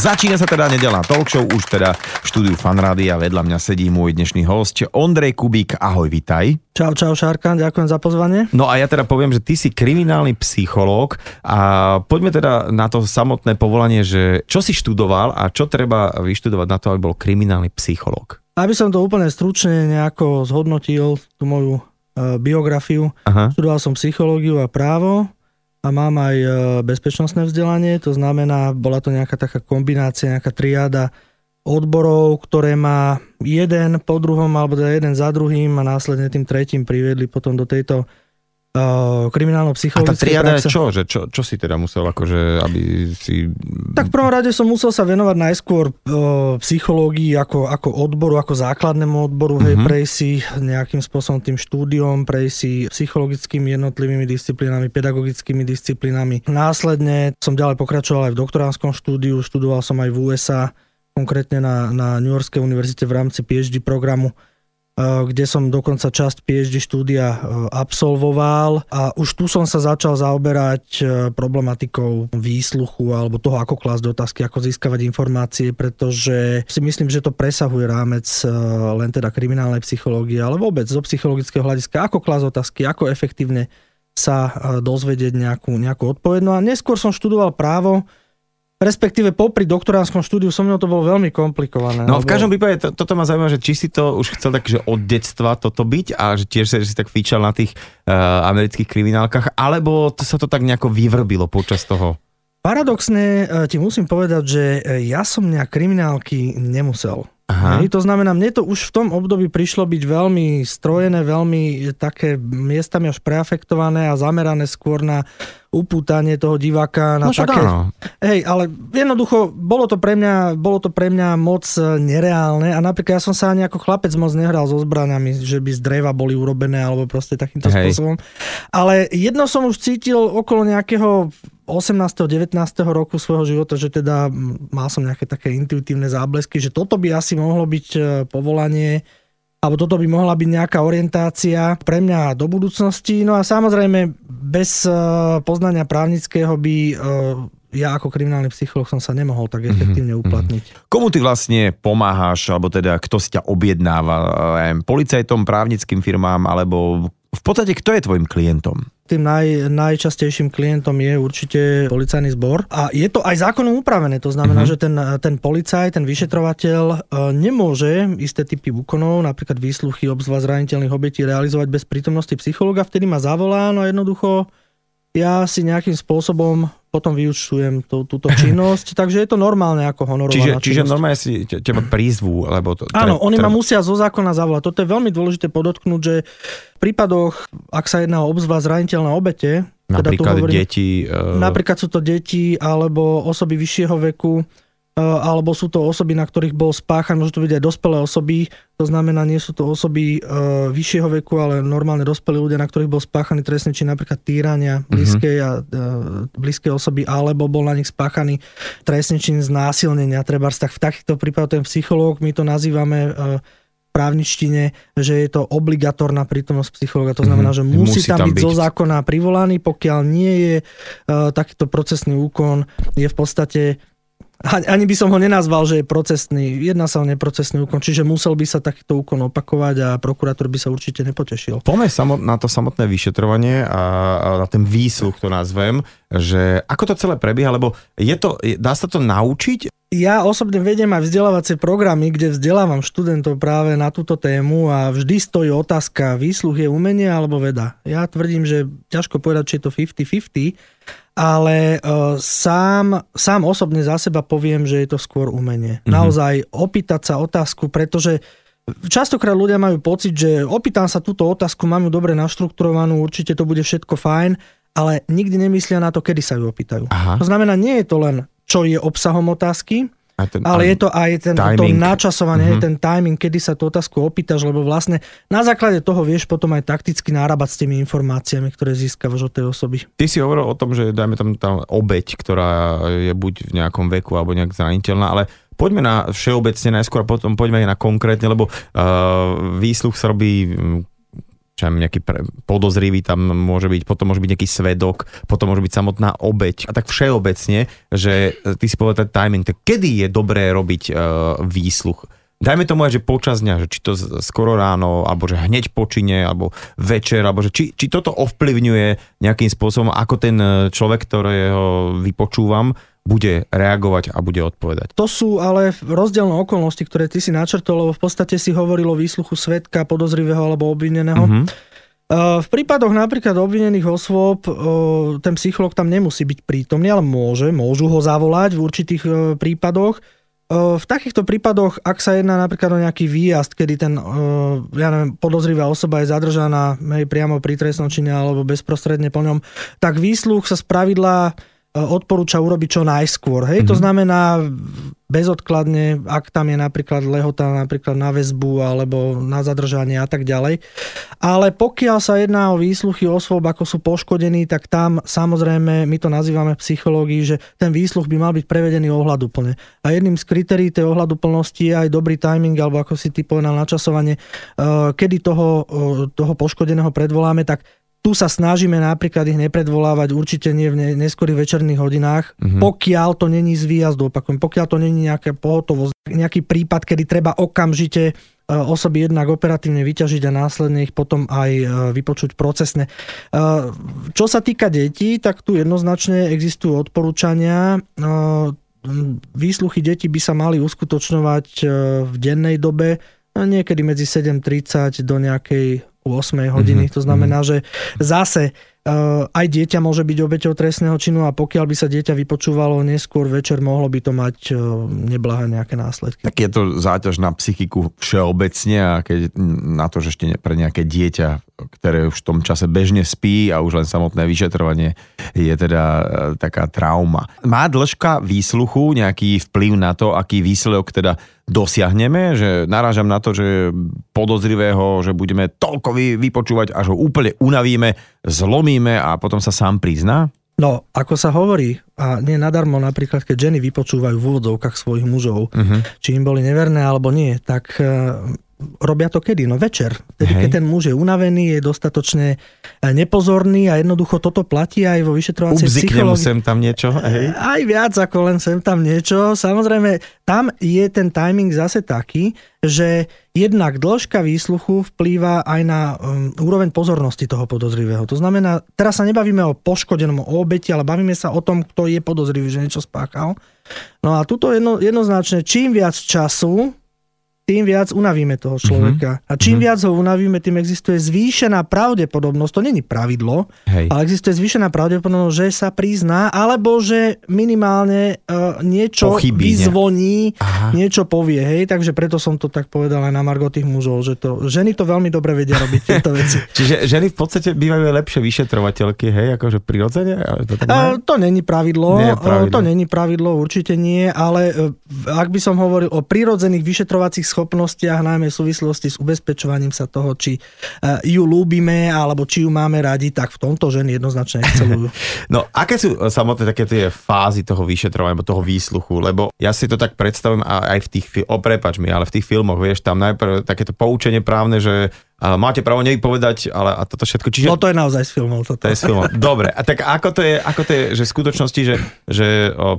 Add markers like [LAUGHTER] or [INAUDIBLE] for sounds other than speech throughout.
Začína sa teda nedelná talk show, už teda v štúdiu Fanrády a vedľa mňa sedí môj dnešný host Ondrej Kubík. Ahoj, vitaj. Čau, čau Šárka, ďakujem za pozvanie. No a ja teda poviem, že ty si kriminálny psychológ a poďme teda na to samotné povolanie, že čo si študoval a čo treba vyštudovať na to, aby bol kriminálny psychológ. Aby som to úplne stručne nejako zhodnotil, tú moju uh, biografiu, Aha. študoval som psychológiu a právo, a mám aj e, bezpečnostné vzdelanie, to znamená, bola to nejaká taká kombinácia, nejaká triáda odborov, ktoré ma jeden po druhom alebo jeden za druhým a následne tým tretím priviedli potom do tejto uh, kriminálno-psychologické A tá triada je čo? Že čo? Čo si teda musel akože, aby si... Tak v prvom rade som musel sa venovať najskôr uh, psychológii ako, ako odboru, ako základnému odboru, mm-hmm. hej, mhm. prejsť si nejakým spôsobom tým štúdiom, prejsť si psychologickými jednotlivými disciplínami, pedagogickými disciplínami. Následne som ďalej pokračoval aj v doktoránskom štúdiu, študoval som aj v USA, konkrétne na, na New Yorkskej univerzite v rámci PhD programu kde som dokonca časť PhD štúdia eh, absolvoval a už tu som sa začal zaoberať eh, problematikou výsluchu alebo toho, ako klásť otázky, ako získavať informácie, pretože si myslím, že to presahuje rámec len teda kriminálnej psychológie, ale vôbec zo psychologického hľadiska, ako klásť otázky, ako efektívne sa dozvedieť nejakú, nejakú odpoveď. No a neskôr som študoval právo, respektíve popri doktoránskom štúdiu so mnou to bolo veľmi komplikované. No lebo... v každom prípade to, toto ma zaujíma, že či si to už chcel tak, že od detstva toto byť a že tiež sa si tak fíčal na tých uh, amerických kriminálkach, alebo to sa to tak nejako vyvrbilo počas toho? Paradoxne eh, ti musím povedať, že eh, ja som nejak kriminálky nemusel. Aha. Hej, to znamená, mne to už v tom období prišlo byť veľmi strojené, veľmi také miestami až preafektované a zamerané skôr na upútanie toho diváka na no, také... Áno. Hej, ale jednoducho, bolo to, pre mňa, bolo to pre mňa moc e, nereálne a napríklad ja som sa ani ako chlapec moc nehral so zbraniami, že by z dreva boli urobené alebo proste takýmto Hej. spôsobom. Ale jedno som už cítil okolo nejakého 18. 19. roku svojho života, že teda mal som nejaké také intuitívne záblesky, že toto by asi mohlo byť e, povolanie alebo toto by mohla byť nejaká orientácia pre mňa do budúcnosti. No a samozrejme, bez eh, poznania právnického by eh, ja ako kriminálny psycholog som sa nemohol tak mhm, efektívne mm-hmm. uplatniť. Komu ty vlastne pomáhaš, alebo teda kto si ťa objednáva? Policajtom, právnickým firmám, alebo v podstate kto je tvojim klientom? Tým naj, najčastejším klientom je určite policajný zbor a je to aj zákonom upravené. To znamená, uh-huh. že ten, ten policaj, ten vyšetrovateľ e, nemôže isté typy úkonov, napríklad výsluchy obzvlášť zraniteľných obetí realizovať bez prítomnosti psychologa, vtedy ma zavolá, no jednoducho ja si nejakým spôsobom potom vyučujem tú, túto činnosť, [LAUGHS] takže je to normálne ako honorovaná čiže, čiže normálne si teba prízvu, lebo to... Áno, oni tre... ma musia zo zákona zavolať. Toto je veľmi dôležité podotknúť, že v prípadoch, ak sa jedná o obzvlášť zraniteľné obete, Napríklad teda hovorím, deti... Uh... Napríklad sú to deti alebo osoby vyššieho veku, E, alebo sú to osoby, na ktorých bol spáchaný, môžu to byť aj dospelé osoby, to znamená, nie sú to osoby e, vyššieho veku, ale normálne dospelí ľudia, na ktorých bol spáchaný trestný čin, napríklad týrania mhm. blízkej, a, e, blízkej osoby, alebo bol na nich spáchaný trestný čin znásilnenia. Treba tak v takýchto prípadoch ten psychológ, my to nazývame e, právničtine, že je to obligatorná prítomnosť psychologa. To znamená, mhm. že musí, musí tam, byť, byť zo zákona privolaný, pokiaľ nie je uh, takýto procesný úkon, je v podstate ani by som ho nenazval, že je procesný. Jedná sa o neprocesný úkon, čiže musel by sa takýto úkon opakovať a prokurátor by sa určite nepotešil. Poďme na to samotné vyšetrovanie a na ten výsluch to nazvem, že ako to celé prebieha, lebo je to, dá sa to naučiť? Ja osobne vediem aj vzdelávacie programy, kde vzdelávam študentov práve na túto tému a vždy stojí otázka, výsluh je umenie alebo veda. Ja tvrdím, že ťažko povedať, či je to 50-50, ale uh, sám, sám osobne za seba poviem, že je to skôr umenie. Mm-hmm. Naozaj opýtať sa otázku, pretože častokrát ľudia majú pocit, že opýtam sa túto otázku, mám ju dobre naštrukturovanú, určite to bude všetko fajn, ale nikdy nemyslia na to, kedy sa ju opýtajú. Aha. To znamená, nie je to len čo je obsahom otázky, ten, ale je to aj ten, to načasovanie, uh-huh. ten timing, kedy sa tú otázku opýtaš, lebo vlastne na základe toho vieš potom aj takticky nárábať s tými informáciami, ktoré získavaš od tej osoby. Ty si hovoril o tom, že dajme tam tá obeď, ktorá je buď v nejakom veku alebo nejak zraniteľná, ale poďme na všeobecne najskôr a potom poďme aj na konkrétne, lebo uh, výsluch sa robí čo nejaký pre, podozrivý tam môže byť, potom môže byť nejaký svedok, potom môže byť samotná obeď. A tak všeobecne, že ty si povedal timing, tak kedy je dobré robiť uh, výsluch? Dajme tomu aj, že počas dňa, že či to skoro ráno, alebo že hneď počine, alebo večer, alebo že či, či toto ovplyvňuje nejakým spôsobom, ako ten e, človek, ktorého vypočúvam, bude reagovať a bude odpovedať. To sú ale rozdielne okolnosti, ktoré ty si načrtol, lebo v podstate si hovoril o výsluchu svetka, podozrivého alebo obvineného. Uh-huh. V prípadoch napríklad obvinených osôb e, ten psycholog tam nemusí byť prítomný, ale môže, môžu ho zavolať v určitých prípadoch v takýchto prípadoch, ak sa jedná napríklad o nejaký výjazd, kedy ten ja neviem, podozrivá osoba je zadržaná hej, priamo pri trestnom čine alebo bezprostredne po ňom, tak výsluch sa spravidla odporúča urobiť čo najskôr. Hej? Mm-hmm. To mhm. znamená bezodkladne, ak tam je napríklad lehota napríklad na väzbu alebo na zadržanie a tak ďalej. Ale pokiaľ sa jedná o výsluchy osôb, ako sú poškodení, tak tam samozrejme, my to nazývame v psychológii, že ten výsluch by mal byť prevedený ohľaduplne. A jedným z kritérií tej ohľaduplnosti je aj dobrý timing, alebo ako si ty povedal, načasovanie, kedy toho, toho poškodeného predvoláme, tak tu sa snažíme napríklad ich nepredvolávať určite nie v neskorých večerných hodinách, mm-hmm. pokiaľ to není z výjazdu, opakujem, pokiaľ to není nejaká pohotovosť, nejaký prípad, kedy treba okamžite e, osoby jednak operatívne vyťažiť a následne ich potom aj e, vypočuť procesne. E, čo sa týka detí, tak tu jednoznačne existujú odporúčania. Výsluchy detí by sa mali uskutočňovať v dennej dobe, niekedy medzi 7.30 do nejakej 8 hodiny. Mm-hmm. To znamená, mhm. že zase uh, aj dieťa môže byť obeťou trestného činu a pokiaľ by sa dieťa vypočúvalo neskôr večer, mohlo by to mať uh, neblahé nejaké následky. Tak je to záťaž na psychiku všeobecne a keď na to, že ešte pre nejaké dieťa, ktoré už v tom čase bežne spí a už len samotné vyšetrovanie je teda uh, taká trauma. Má dĺžka výsluchu nejaký vplyv na to, aký výsledok teda dosiahneme, že narážam na to, že podozrivého, že budeme toľko vypočúvať, až ho úplne unavíme, zlomíme a potom sa sám prizná? No, ako sa hovorí, a nie nadarmo napríklad, keď ženy vypočúvajú v úvodzovkách svojich mužov, uh-huh. či im boli neverné alebo nie, tak robia to kedy? No večer. Tedy, keď ten muž je unavený, je dostatočne e, nepozorný a jednoducho toto platí aj vo vyšetrovacej psychológii. sem tam niečo, hej? Aj viac ako len sem tam niečo. Samozrejme, tam je ten timing zase taký, že jednak dĺžka výsluchu vplýva aj na um, úroveň pozornosti toho podozrivého. To znamená, teraz sa nebavíme o poškodenom, o obeti, ale bavíme sa o tom, kto je podozrivý, že niečo spáchal. No a tuto jedno, jednoznačne, čím viac času tým viac unavíme toho človeka. Mm-hmm. A čím mm-hmm. viac ho unavíme, tým existuje zvýšená pravdepodobnosť, to není pravidlo, Hej. ale existuje zvýšená pravdepodobnosť, že sa prizná, alebo že minimálne uh, niečo Pochybí, vyzvoní, ne? niečo povie. Hej, takže preto som to tak povedal aj na Margo tých mužov, že to, ženy to veľmi dobre vedia robiť tieto veci. [LAUGHS] Čiže ženy v podstate bývajú lepšie vyšetrovateľky, hej, akože prirodzene? To, tak uh, to není pravidlo, nie pravidlo. Uh, to není pravidlo, určite nie, ale uh, ak by som hovoril o prirodzených vyšetrovacích schopnostiach, najmä v súvislosti s ubezpečovaním sa toho, či e, ju ľúbime alebo či ju máme radi, tak v tomto ženy jednoznačne excelujú. [LAUGHS] No, aké sú e, samotné také tie fázy toho vyšetrovania, toho výsluchu? Lebo ja si to tak predstavím aj v tých, o prepač mi, ale v tých filmoch, vieš, tam najprv takéto poučenie právne, že a máte právo nevypovedať, ale a toto všetko. Čiže... No to je naozaj z filmov. Toto. To je z filmov. Dobre, a tak ako to je, ako to je že v skutočnosti, že, že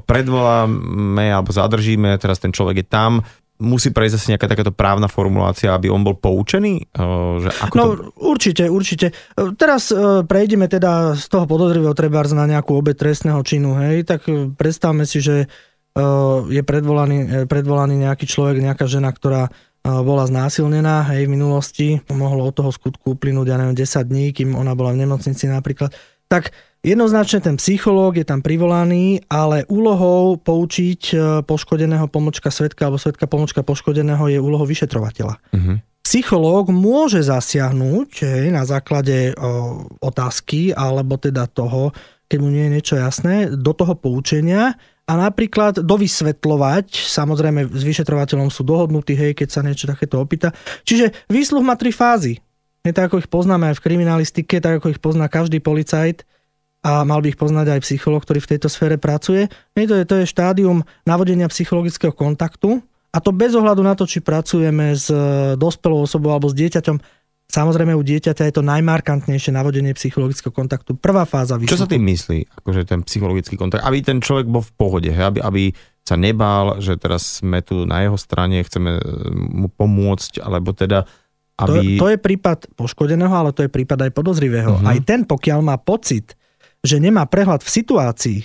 predvoláme alebo zadržíme, teraz ten človek je tam, musí prejsť zase nejaká takáto právna formulácia, aby on bol poučený? Že ako no to... určite, určite. Teraz e, prejdeme teda z toho podozrivého trebárs na nejakú obe trestného činu, hej, tak predstavme si, že je predvolaný, predvolaný nejaký človek, nejaká žena, ktorá bola znásilnená hej, v minulosti, mohlo od toho skutku uplynúť, ja neviem, 10 dní, kým ona bola v nemocnici napríklad, tak Jednoznačne ten psychológ je tam privolaný, ale úlohou poučiť e, poškodeného pomočka svetka alebo svetka pomočka poškodeného je úlohou vyšetrovateľa. Uh-huh. Psychológ môže zasiahnuť hej, na základe o, otázky alebo teda toho, keď mu nie je niečo jasné, do toho poučenia a napríklad dovysvetľovať, samozrejme s vyšetrovateľom sú dohodnutí, hej, keď sa niečo takéto opýta. Čiže výsluh má tri fázy. Je tak, ako ich poznáme aj v kriminalistike, tak ako ich pozná každý policajt a mal by ich poznať aj psycholog, ktorý v tejto sfére pracuje. To je, to je štádium navodenia psychologického kontaktu a to bez ohľadu na to, či pracujeme s e, dospelou osobou alebo s dieťaťom, Samozrejme u dieťaťa je to najmarkantnejšie navodenie psychologického kontaktu. Prvá fáza výsluchu. Čo sa tým myslí, akože ten psychologický kontakt? Aby ten človek bol v pohode, hej? Aby, aby sa nebál, že teraz sme tu na jeho strane, chceme e, mu pomôcť, alebo teda aby... To, to je prípad poškodeného, ale to je prípad aj podozrivého. Uh-huh. Aj ten, pokiaľ má pocit, že nemá prehľad v situácii,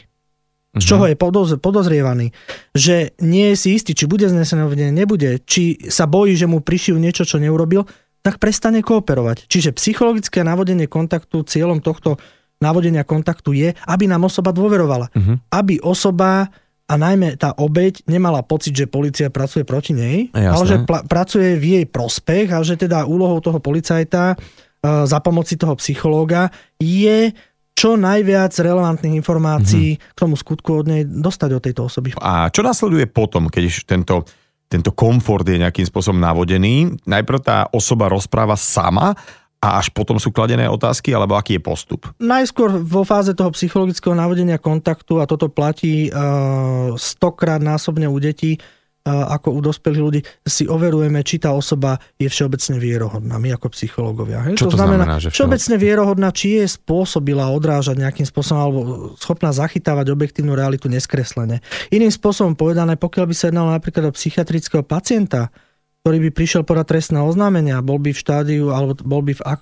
z mhm. čoho je podoz, podozrievaný, že nie je si istý, či bude znesené obvinenie, nebude, či sa bojí, že mu prišiel niečo, čo neurobil, tak prestane kooperovať. Čiže psychologické navodenie kontaktu, cieľom tohto navodenia kontaktu je, aby nám osoba dôverovala. Uh-huh. Aby osoba a najmä tá obeď nemala pocit, že policia pracuje proti nej, Jasné. ale že pl- pracuje v jej prospech a že teda úlohou toho policajta uh, za pomoci toho psychológa je čo najviac relevantných informácií mm-hmm. k tomu skutku od nej dostať od tejto osoby. A čo nasleduje potom, keď tento, tento komfort je nejakým spôsobom navodený? Najprv tá osoba rozpráva sama a až potom sú kladené otázky, alebo aký je postup? Najskôr vo fáze toho psychologického navodenia kontaktu, a toto platí uh, stokrát násobne u detí, uh, ako u dospelých ľudí, si overujeme, či tá osoba je všeobecne vierohodná, my ako psychológovia. Čo to, to znamená, znamená že všeobecne vierohodná, či je spôsobila odrážať nejakým spôsobom alebo schopná zachytávať objektívnu realitu neskreslené. Iným spôsobom povedané, pokiaľ by sa jednalo napríklad o psychiatrického pacienta, ktorý by prišiel podať trestné oznámenia, bol by v štádiu, alebo bol by v, e,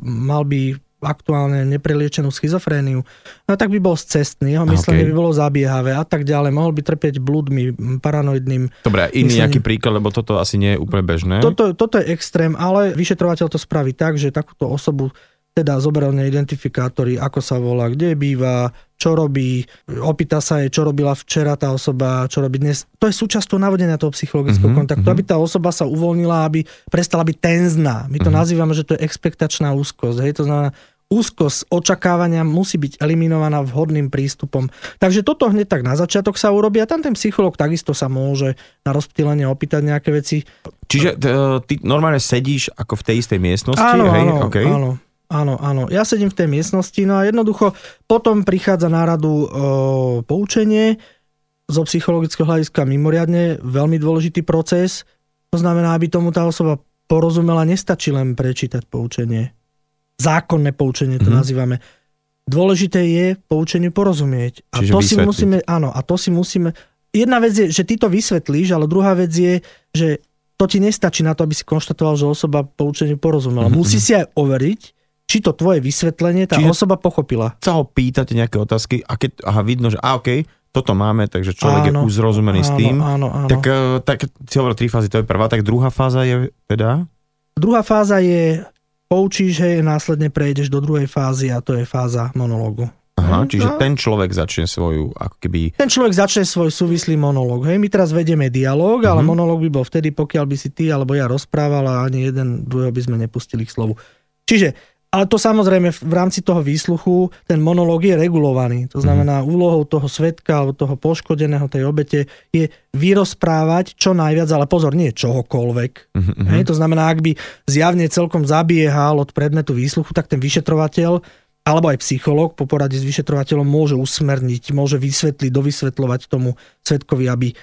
mal by aktuálne nepreliečenú schizofréniu, no tak by bol scestný, jeho myslenie okay. by bolo zabiehavé a tak ďalej. Mohol by trpieť blúdmi, paranoidným. Dobre, iný nejaký príklad, lebo toto asi nie je úplne bežné. Toto, toto je extrém, ale vyšetrovateľ to spraví tak, že takúto osobu teda zoberal identifikátory, ako sa volá, kde býva, čo robí, opýta sa jej, čo robila včera tá osoba, čo robí dnes. To je súčasť toho navodenia toho psychologického mm-hmm, kontaktu, mm-hmm. aby tá osoba sa uvoľnila, aby prestala byť tenzná. My to mm-hmm. nazývame, že to je expektačná úzkosť. Hej? To znamená, úzkosť očakávania musí byť eliminovaná vhodným prístupom. Takže toto hneď tak na začiatok sa urobí a tam ten psychológ takisto sa môže na rozptýlenie opýtať nejaké veci. Čiže ty normálne sedíš ako v tej istej miestnosti? Áno, hej? áno, okay. áno. Áno, áno. Ja sedím v tej miestnosti, no a jednoducho potom prichádza na radu e, poučenie zo psychologického hľadiska mimoriadne veľmi dôležitý proces. To znamená, aby tomu tá osoba porozumela, nestačí len prečítať poučenie. Zákonné poučenie to mm-hmm. nazývame. Dôležité je poučeniu porozumieť. A Čiže to vysvetliť. si musíme, áno, a to si musíme, jedna vec je, že ty to vysvetlíš, ale druhá vec je, že to ti nestačí na to, aby si konštatoval, že osoba poučeniu porozumela. Mm-hmm. Musí si aj overiť, či to tvoje vysvetlenie tá Čiže osoba pochopila. Sa ho pýtate nejaké otázky a keď aha, vidno, že a OK, toto máme, takže človek áno, je už zrozumený áno, s tým. Áno, áno. Tak, eh, tak si hovoril tri fázy, to je prvá, tak druhá fáza je teda? Druhá fáza je, poučíš, že následne prejdeš do druhej fázy a to je fáza monológu. Aha, čiže ten človek začne svoju, ako keby... Ten človek začne svoj súvislý monológ. Hej, my teraz vedieme dialog, uh-huh. ale mhm. monológ by bol vtedy, pokiaľ by si ty alebo ja rozprával a ani jeden druhého by sme nepustili k slovu. Čiže ale to samozrejme v rámci toho výsluchu ten monológ je regulovaný. To znamená, mm. úlohou toho svetka alebo toho poškodeného, tej obete je vyrozprávať čo najviac, ale pozor, nie čohokoľvek. Mm-hmm. Hej, to znamená, ak by zjavne celkom zabiehal od predmetu výsluchu, tak ten vyšetrovateľ alebo aj psychológ po porade s vyšetrovateľom môže usmerniť, môže vysvetliť, dovysvetľovať tomu svetkovi, aby e,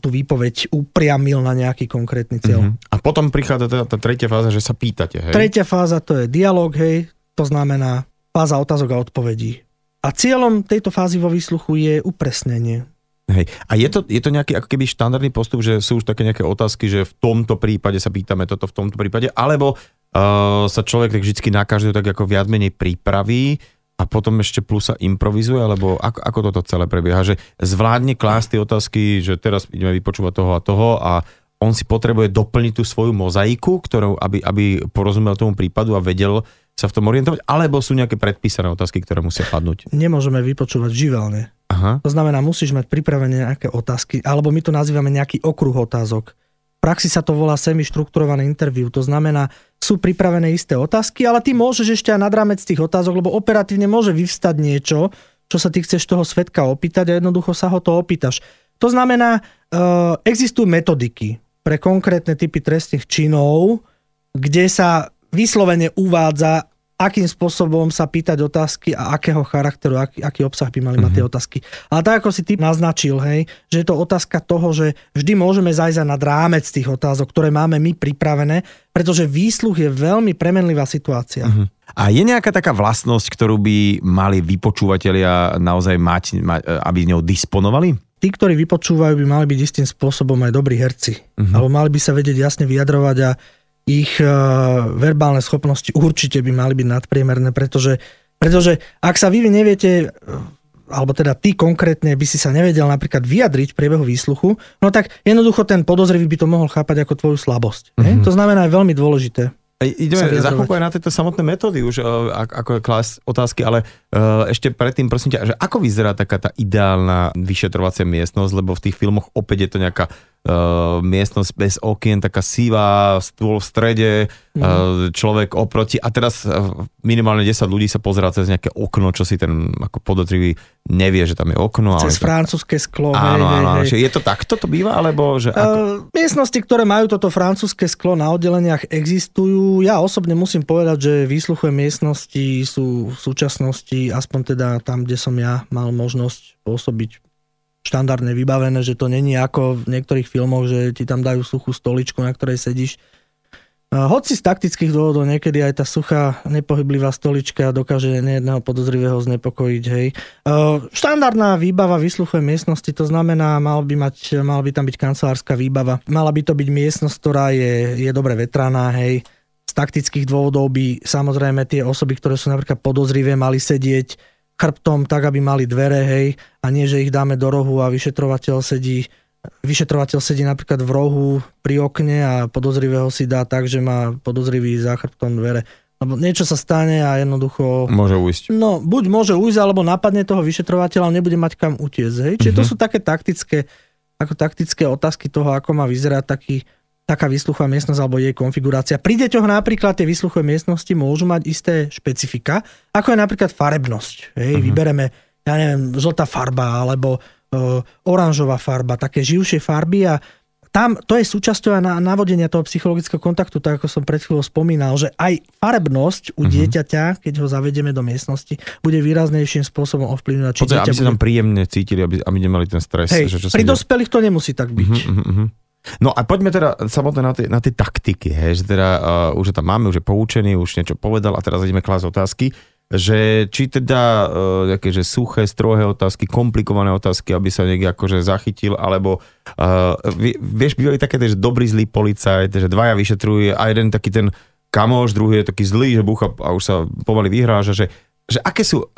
tú výpoveď upriamil na nejaký konkrétny cieľ. Uh-huh. A potom prichádza teda tá tretia fáza, že sa pýtate, hej? Tretia fáza to je dialog, hej, to znamená fáza otázok a odpovedí. A cieľom tejto fázy vo výsluchu je upresnenie. Hej. A je to, je to nejaký ako keby štandardný postup, že sú už také nejaké otázky, že v tomto prípade sa pýtame toto, v tomto prípade, alebo uh, sa človek tak vždy na každú tak ako viac menej pripraví a potom ešte plus sa improvizuje, alebo ako, ako toto celé prebieha, že zvládne klásť tie otázky, že teraz ideme vypočúvať toho a toho a on si potrebuje doplniť tú svoju mozaiku, ktorou, aby, aby porozumel tomu prípadu a vedel sa v tom orientovať, alebo sú nejaké predpísané otázky, ktoré musia padnúť? Nemôžeme vypočúvať živelne. Aha. To znamená, musíš mať pripravené nejaké otázky, alebo my to nazývame nejaký okruh otázok praxi sa to volá semi-štrukturované interview. To znamená, sú pripravené isté otázky, ale ty môžeš ešte aj nad rámec tých otázok, lebo operatívne môže vyvstať niečo, čo sa ty chceš toho svetka opýtať a jednoducho sa ho to opýtaš. To znamená, uh, existujú metodiky pre konkrétne typy trestných činov, kde sa vyslovene uvádza akým spôsobom sa pýtať otázky a akého charakteru, aký, aký obsah by mali mať tie otázky. Ale tak, ako si ty naznačil, hej, že je to otázka toho, že vždy môžeme zajsť nad rámec tých otázok, ktoré máme my pripravené, pretože výsluch je veľmi premenlivá situácia. Uh-huh. A je nejaká taká vlastnosť, ktorú by mali vypočúvatelia naozaj mať, aby ňou disponovali? Tí, ktorí vypočúvajú, by mali byť istým spôsobom aj dobrí herci. Uh-huh. Alebo mali by sa vedieť jasne vyjadrovať a ich uh, verbálne schopnosti určite by mali byť nadpriemerné, pretože, pretože ak sa vy neviete alebo teda ty konkrétne by si sa nevedel napríklad vyjadriť v priebehu výsluchu, no tak jednoducho ten podozrivý by to mohol chápať ako tvoju slabosť. Mm-hmm. To znamená je veľmi dôležité. Ideme za chvíľku aj na tieto samotné metódy už, ako je klas otázky, ale uh, ešte predtým prosím ťa, že ako vyzerá taká tá ideálna vyšetrovacia miestnosť, lebo v tých filmoch opäť je to nejaká uh, miestnosť bez okien, taká sivá, stôl v strede, mm. uh, človek oproti a teraz uh, minimálne 10 ľudí sa pozerá cez nejaké okno, čo si ten ako podozrivý nevie, že tam je okno. Cez ale francúzske sklo. Áno, hej, áno, hej. Je to takto to býva, alebo že ako? Uh, miestnosti, ktoré majú toto francúzske sklo na oddeleniach existujú. Ja osobne musím povedať, že výsluchové miestnosti sú v súčasnosti, aspoň teda tam, kde som ja mal možnosť pôsobiť štandardne vybavené, že to není ako v niektorých filmoch, že ti tam dajú suchú stoličku, na ktorej sedíš. Hoci z taktických dôvodov niekedy aj tá suchá, nepohyblivá stolička dokáže nejedného podozrivého znepokojiť. Hej. Štandardná výbava vysluchuje miestnosti, to znamená, mal by, mať, mal by tam byť kancelárska výbava. Mala by to byť miestnosť, ktorá je, je dobre vetraná, hej. Z taktických dôvodov by samozrejme tie osoby, ktoré sú napríklad podozrivé, mali sedieť chrbtom tak, aby mali dvere, hej, a nie, že ich dáme do rohu a vyšetrovateľ sedí vyšetrovateľ sedí napríklad v rohu pri okne a podozrivého si dá tak, že má podozrivý za chrbtom dvere. Lebo niečo sa stane a jednoducho... Môže ujsť. No, buď môže ujsť, alebo napadne toho vyšetrovateľa a nebude mať kam utiecť. Hej? Čiže uh-huh. to mhm. sú také taktické, ako taktické otázky toho, ako má vyzerať taký, taká výsluchová miestnosť alebo jej konfigurácia. Pri deťoch napríklad tie výsluchové miestnosti môžu mať isté špecifika, ako je napríklad farebnosť. Hej, uh-huh. Vybereme, ja neviem, žltá farba alebo uh, oranžová farba, také živšie farby a tam to je súčasťou na, navodenia toho psychologického kontaktu, tak ako som pred chvíľou spomínal, že aj farebnosť u uh-huh. dieťaťa, keď ho zavedieme do miestnosti, bude výraznejším spôsobom ovplyvňovať. Či Poďte, aby sa tam príjemne cítili, aby, aby nemali ten stres. Hej, že čo pri dospelých to nemusí tak byť. Uh-huh, uh-huh. No a poďme teda samotné na tie, na tie taktiky, hej, že teda uh, už tam máme, už je poučený, už niečo povedal a teraz ideme klásť otázky, že či teda uh, nejaké, že suché, strohé otázky, komplikované otázky, aby sa niekde akože zachytil, alebo uh, vieš, bývali také, že dobrý zlý policajt, že dvaja vyšetrujú a jeden taký ten kamoš, druhý je taký zlý, že bucha a už sa pomaly vyhráža, že, že aké sú uh,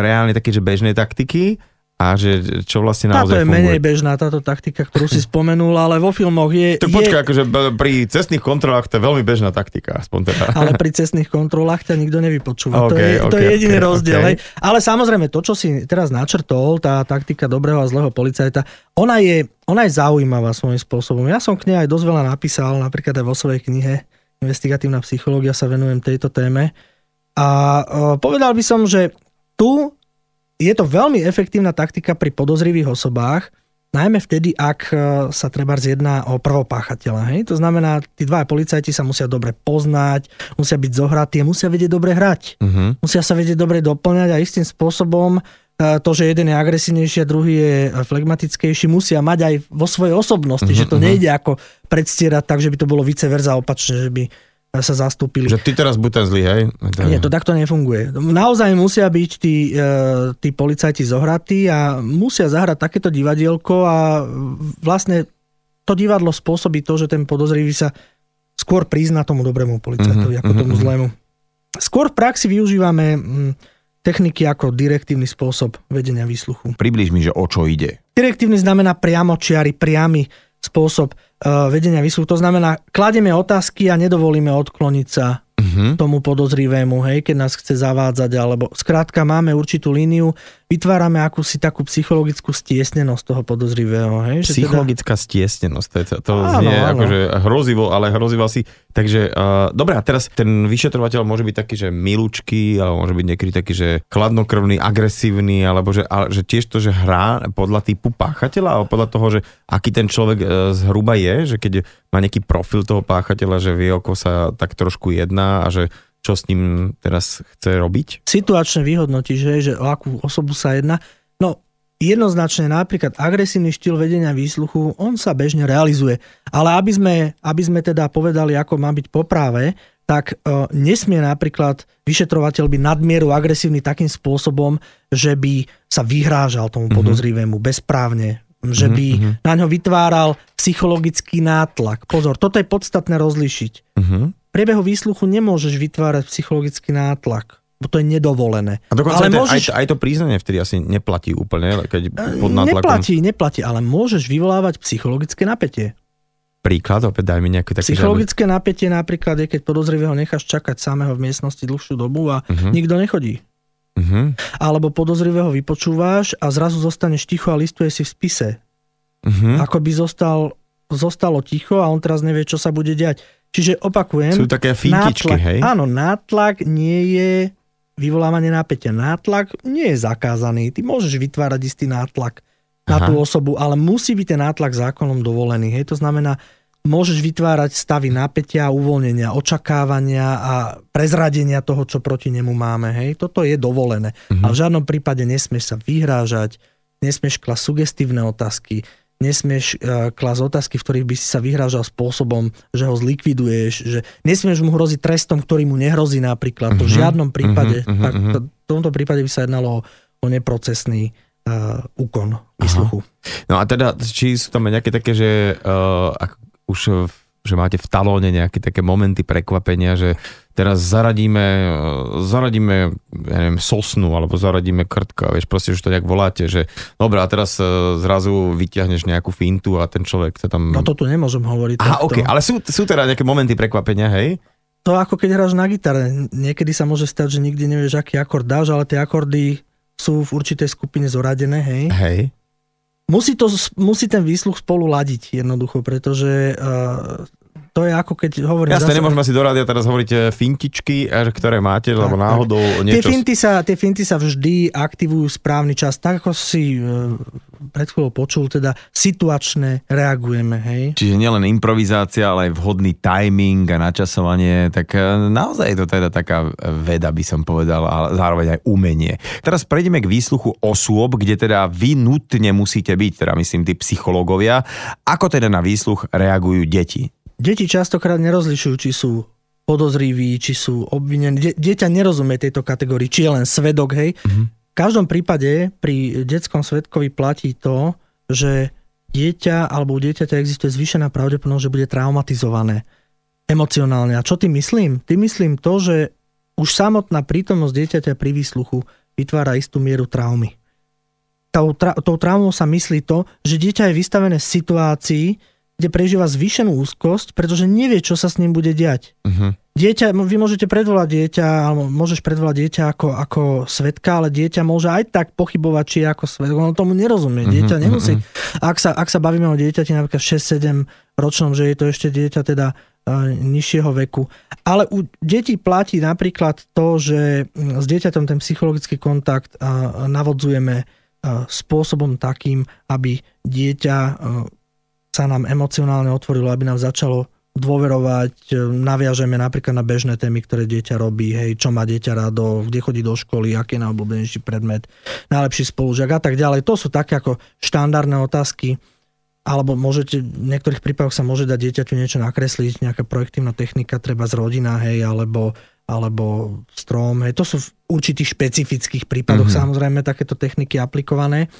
reálne také, že bežné taktiky a že čo vlastne naozaj Táto je funguje. menej bežná, táto taktika, ktorú si spomenul, ale vo filmoch je... Je... počkaj, akože pri cestných kontrolách to je veľmi bežná taktika, aspoň teda. [LAUGHS] Ale pri cestných kontrolách ťa nikto nevypočúva. Okay, to, je, okay, to je jediný okay, rozdiel. Okay. Ale samozrejme, to, čo si teraz načrtol, tá taktika dobrého a zlého policajta, ona je, ona je zaujímavá svojím spôsobom. Ja som k nej aj dosť veľa napísal, napríklad aj vo svojej knihe Investigatívna psychológia sa venujem tejto téme. A povedal by som, že tu je to veľmi efektívna taktika pri podozrivých osobách, najmä vtedy, ak e, sa treba zjedná o prvopáchateľa. Hej? To znamená, tí dva policajti sa musia dobre poznať, musia byť zohratí, musia vedieť dobre hrať. Uh-huh. Musia sa vedieť dobre doplňať a istým spôsobom e, to, že jeden je agresívnejší a druhý je flegmatickejší, musia mať aj vo svojej osobnosti, uh-huh, že to uh-huh. nejde ako predstierať tak, že by to bolo vice verza opačne, že by sa zastúpili. Že ty teraz buď ten zlý, hej? Nie, to takto nefunguje. Naozaj musia byť tí, e, tí policajti zohratí a musia zahrať takéto divadielko a vlastne to divadlo spôsobí to, že ten podozrivý sa skôr prizná tomu dobrému policajtovi mm-hmm, ako tomu mm-hmm. zlému. Skôr v praxi využívame mm, techniky ako direktívny spôsob vedenia výsluchu. Približ mi, že o čo ide. Direktívny znamená priamo čiary, priamy spôsob vedenia výsluhu. To znamená, kladieme otázky a nedovolíme odkloniť sa uh-huh. tomu podozrivému, hej, keď nás chce zavádzať, alebo skrátka máme určitú líniu, vytvárame akúsi takú psychologickú stiesnenosť toho podozrivého. Hej, že teda- Psychologická teda... stiesnenosť, to, je, to áno, znie áno. akože hrozivo, ale hrozivo si. Takže, uh, dobré, a teraz ten vyšetrovateľ môže byť taký, že milúčky, alebo môže byť niekedy taký, že chladnokrvný, agresívny, alebo že, ale, že tiež to, že hrá podľa typu páchateľa, alebo podľa toho, že aký ten človek uh, zhruba je, že keď má nejaký profil toho páchateľa, že vie, ako sa tak trošku jedná a že čo s ním teraz chce robiť? Situačne vyhodnotíš, hej, že o akú osobu sa jedná. No, jednoznačne napríklad agresívny štýl vedenia výsluchu, on sa bežne realizuje. Ale aby sme, aby sme teda povedali, ako má byť po práve, tak e, nesmie napríklad vyšetrovateľ byť nadmieru agresívny takým spôsobom, že by sa vyhrážal tomu podozrivému bezprávne, že by Mhm, na ňo vytváral psychologický nátlak. Pozor, toto je podstatné rozlišiť. Uh-huh. Priebehu výsluchu nemôžeš vytvárať psychologický nátlak, bo to je nedovolené. A dokonca Ale aj, môžeš- aj, to, aj to priznanie vtedy asi neplatí úplne, keď pod nátlakom. Neplatí, neplatí, ale môžeš vyvolávať psychologické napätie. Príklad, opäť daj mi nejaké také... Psychologické napätie napríklad je, keď podozrivého necháš čakať samého v miestnosti dlhšiu dobu a Mhm. nikto nechodí. Mhm, Alebo podozrivého vypočúváš a zrazu zostaneš ticho a listuje si v spise. mhm. Ako by zostal, zostalo ticho a on teraz nevie, čo sa bude diať. Čiže opakujem, Sú také fintičky, nátlak, hej? Áno, nátlak nie je vyvolávanie napätia. Nátlak nie je zakázaný. Ty môžeš vytvárať istý nátlak na Aha. tú osobu, ale musí byť ten nátlak zákonom dovolený. Hej? To znamená, môžeš vytvárať stavy napätia, uvoľnenia, očakávania a prezradenia toho, čo proti nemu máme. Hej? Toto je dovolené. Mhm. A v žiadnom prípade nesmieš sa vyhrážať, nesmieš klasť sugestívne otázky, nesmieš uh, klasť otázky, v ktorých by si sa vyhrážal spôsobom, že ho zlikviduješ, že nesmieš mu hroziť trestom, ktorý mu nehrozí napríklad. To v Mhm, žiadnom prípade. mhm, mhm. to, v tomto prípade by sa jednalo o, o neprocesný uh, úkon výsluchu. No a teda, či sú tam nejaké také, že uh, ak už v- že máte v talóne nejaké také momenty prekvapenia, že teraz zaradíme, uh, zaradíme ja neviem, sosnu, alebo zaradíme krtka, vieš, proste už to nejak voláte, že dobrá, a teraz uh, zrazu vyťahneš nejakú fintu a ten človek sa tam... No to tu nemôžem hovoriť. Aha, takto. ok, ale sú, sú teda nejaké momenty prekvapenia, hej? To ako keď hráš na gitare. Niekedy sa môže stať, že nikdy nevieš, aký akord dáš, ale tie akordy sú v určitej skupine zoradené, hej. Hej. Musí, to, musí ten výsluch spolu ladiť jednoducho, pretože uh, to je ako keď hovorím... Jasne, zase- nemôžeme si do rádia teraz hovoriť eh, fintičky, eh, ktoré máte, lebo tak. náhodou Tie niečo... finty, sa, tie finty sa vždy aktivujú správny čas. Tak ako si pred chvíľou počul, teda situačne reagujeme, hej. Čiže nielen improvizácia, ale aj vhodný timing a načasovanie, tak e, naozaj je to teda taká veda, by som povedal, a zároveň aj umenie. Teraz prejdeme k výsluchu osôb, kde teda vy nutne musíte byť, teda myslím tí psychológovia. Ako teda na výsluch reagujú deti? Deti častokrát nerozlišujú, či sú podozriví, či sú obvinení. Die- dieťa nerozumie tejto kategórii, či je len svedok, hej. V každom prípade pri detskom svedkovi platí to, že dieťa alebo u dieťaťa existuje zvýšená pravdepodobnosť, že bude traumatizované emocionálne. A čo tým myslím? Tým myslím to, že už samotná prítomnosť dieťaťa pri výsluchu vytvára istú mieru traumy. Tou, tra- tou traumou sa myslí to, že dieťa je vystavené situácii, kde prežíva zvýšenú úzkosť, pretože nevie, čo sa s ním bude diať. Mhm. Dieťa, vy môžete predvolať dieťa, alebo môžeš predvolať dieťa ako, ako svetka, ale dieťa môže aj tak pochybovať, či je ako svetka. Ono tomu nerozumie. Dieťa Mhm, nemusí. Ak sa, ak sa bavíme o dieťati napríklad 6-7 ročnom, že je to ešte dieťa teda uh, nižšieho veku. Ale u detí platí napríklad to, že mm, s dieťaťom ten psychologický kontakt uh, navodzujeme uh, spôsobom takým, aby dieťa sa nám emocionálne otvorilo, aby nám začalo dôverovať, e, naviažeme napríklad na bežné témy, ktoré dieťa robí, hej, čo má dieťa rado, kde chodí do školy, aký je najobľúbenejší predmet, najlepší spolužiak a tak ďalej. To sú také ako štandardné otázky, alebo môžete, v niektorých prípadoch sa môže dať dieťaťu niečo nakresliť, nejaká projektívna technika, treba z rodina, hej, alebo, alebo strom, hej. To sú v určitých špecifických prípadoch mm-hmm. samozrejme takéto techniky aplikované.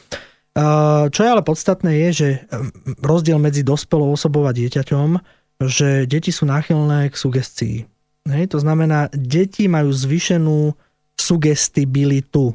Uh, čo je ale podstatné je, že um, rozdiel medzi dospelou osobou a dieťaťom, že deti sú náchylné k sugestii. Hej, to znamená, deti majú zvýšenú sugestibilitu.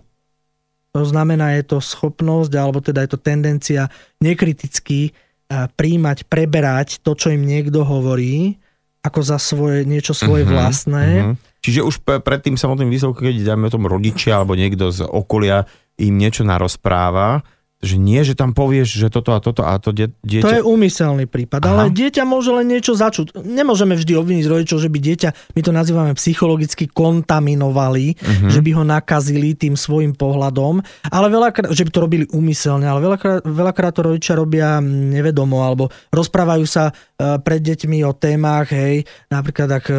To znamená, je to schopnosť, alebo teda je to tendencia nekriticky uh, príjmať, preberať to, čo im niekto hovorí, ako za svoje, niečo svoje Mhm, vlastné. mhm. Čiže už pe- pred tým samotným výsledkom, keď dáme o tom rodičia alebo niekto z okolia im niečo narozpráva, že nie, že tam povieš, že toto a toto a to die, dieťa... To je úmyselný prípad, Aha. ale dieťa môže len niečo začuť. Nemôžeme vždy obviniť rodičov, že by dieťa, my to nazývame psychologicky kontaminovali, uh-huh. že by ho nakazili tým svojim pohľadom, ale veľakrát, že by to robili úmyselne, ale veľakrát, veľakrát to rodičia robia nevedomo, alebo rozprávajú sa e, pred deťmi o témach, hej, napríklad ak e,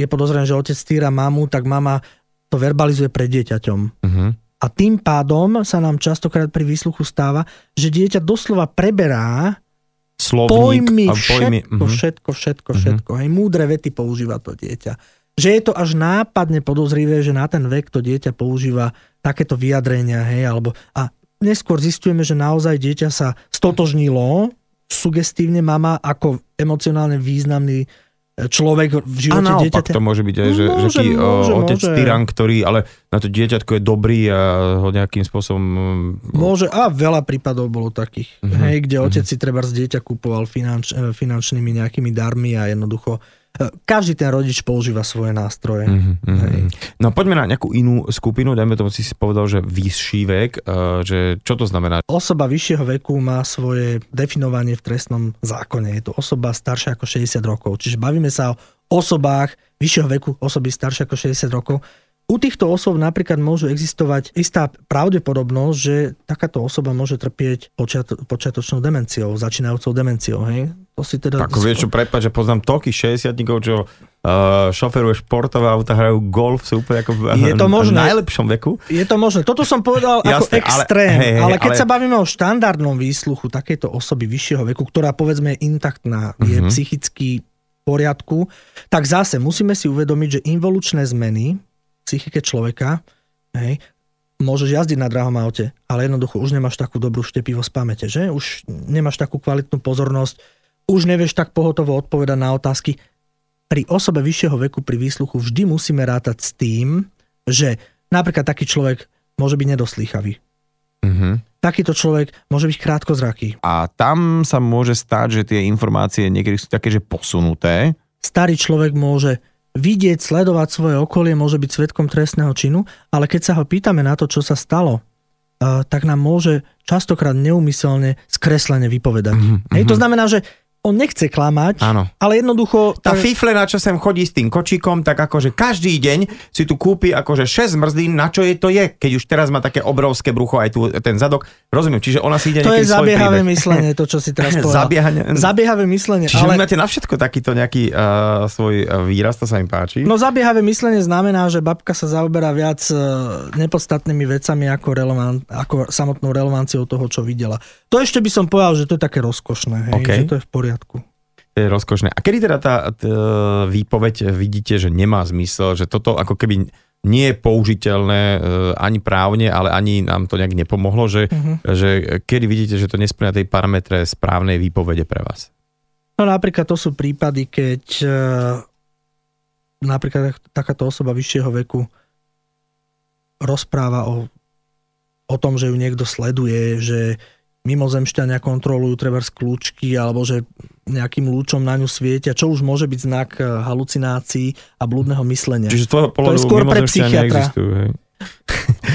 je podozrené, že otec týra mamu, tak mama to verbalizuje pred dieťaťom. Uh-huh. A tým pádom sa nám častokrát pri výsluchu stáva, že dieťa doslova preberá Slovník pojmy, a pojmy. všetko, mhm. všetko, všetko, všetko. Hej, múdre vety používa to dieťa. Že je to až nápadne podozrivé, že na ten vek to dieťa používa takéto vyjadrenia, hej, alebo a neskôr zistujeme, že naozaj dieťa sa stotožnilo sugestívne mama ako emocionálne významný človek v A živote naopak dieťaťa. to môže byť aj, že, Môže, že o, môže, otec môže. tyran, ktorý ale na to dieťatko je dobrý a ho nejakým spôsobom... Môže, a veľa prípadov bolo takých, Mhm, uh-huh, hej, kde otec si treba z dieťa kupoval finanč, eh, finančnými nejakými darmi a jednoducho každý ten rodič používa svoje nástroje. Mhm, mhm. Hej. No poďme na nejakú inú skupinu, dajme tomu si si povedal, že vyšší vek, e, že čo to znamená? Osoba vyššieho veku má svoje definovanie v trestnom zákone. Je to osoba staršia ako 60 rokov. Čiže bavíme sa o osobách vyššieho veku, osoby staršie ako 60 rokov. U týchto osôb napríklad môžu existovať istá pravdepodobnosť, že takáto osoba môže trpieť počiat, počiatočnou demenciou, začínajúcou demenciou. Hej? To si teda... Ako vieš čo, prepáč, že poznám toľkých 60 čo uh, šoferuje športové auta, hrajú golf, sú úplne ako Je to [LAUGHS] možné. v najlepšom veku. Je to možné. Toto som povedal ako Jasné, ale- extrém, ale, hej, hej, ale keď ale- sa bavíme o štandardnom výsluchu takejto osoby vyššieho veku, ktorá povedzme je intaktná, je Mhm. psychicky v poriadku, tak zase musíme si uvedomiť, že involučné zmeny psychike človeka, hej, môžeš jazdiť na drahom aute, ale jednoducho už nemáš takú dobrú štepivosť pamäte, že? Už nemáš takú kvalitnú pozornosť, už nevieš tak pohotovo odpovedať na otázky. Pri osobe vyššieho veku pri výsluchu vždy musíme rátať s tým, že napríklad taký človek môže byť nedoslýchavý. Uh-huh. Takýto človek môže byť krátkozraký. A tam sa môže stať, že tie informácie niekedy sú také, že posunuté. Starý človek môže vidieť, sledovať svoje okolie, môže byť svetkom trestného činu, ale keď sa ho pýtame na to, čo sa stalo, uh, tak nám môže častokrát neumyselne skreslene vypovedať. Mhm, Hej, to mhm. znamená, že on nechce klamať, Áno. ale jednoducho... Tá tak- fifle, na čo sem chodí s tým kočikom, tak akože každý deň si tu kúpi akože 6 zmrzlín, na čo je to je, keď už teraz má také obrovské brucho aj tu ten zadok. Rozumiem, čiže ona si ide to je zabiehavé myslenie, to, čo si teraz [LAUGHS] povedal. Zabiehanie. Zabiehavé myslenie, Čiže ale... vy máte na všetko takýto nejaký uh, svoj uh, výraz, to sa mi páči. No zabiehavé myslenie znamená, že babka sa zaoberá viac e, nepodstatnými vecami ako, relevant, ako samotnou relevanciou toho, čo videla. To ešte by som povedal, že to je také rozkošné, hej, OK. že to je v poriadku. To je rozkošné. A kedy teda tá t, výpoveď vidíte, že nemá zmysel, že toto ako keby nie je použiteľné e, ani právne, ale ani nám to nejak nepomohlo, že, Mhm. že kedy vidíte, že to nesplňa tej parametre správnej výpovede pre vás? No napríklad to sú prípady, keď e, napríklad takáto osoba vyššieho veku rozpráva o, o tom, že ju niekto sleduje, že mimozemšťania kontrolujú treba z kľúčky alebo že nejakým lúčom na ňu svietia, čo už môže byť znak e, halucinácií a blúdneho myslenia. Čiže z tvojho pohľadu skôr pre psychiatra. hej?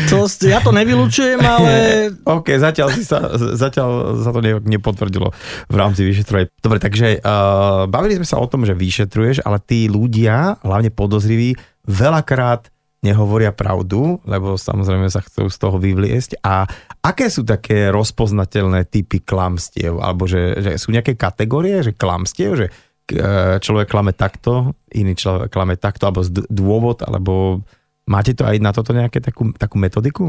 To, ja to nevylučujem, ale [LAUGHS] OK, zatiaľ, si sa, zatiaľ sa to ne, nepotvrdilo v rámci vyšetrovania. Dobre, takže uh, bavili sme sa o tom, že vyšetruješ, ale tí ľudia, hlavne podozriví, veľakrát nehovoria pravdu, lebo samozrejme sa chcú z toho vyvliesť. A aké sú také rozpoznateľné typy klamstiev? Alebo že, že sú nejaké kategórie, že klamstiev, že eh, človek klame takto, iný človek klame takto, alebo z dôvod, alebo máte to aj na toto nejaké takú, takú metodiku?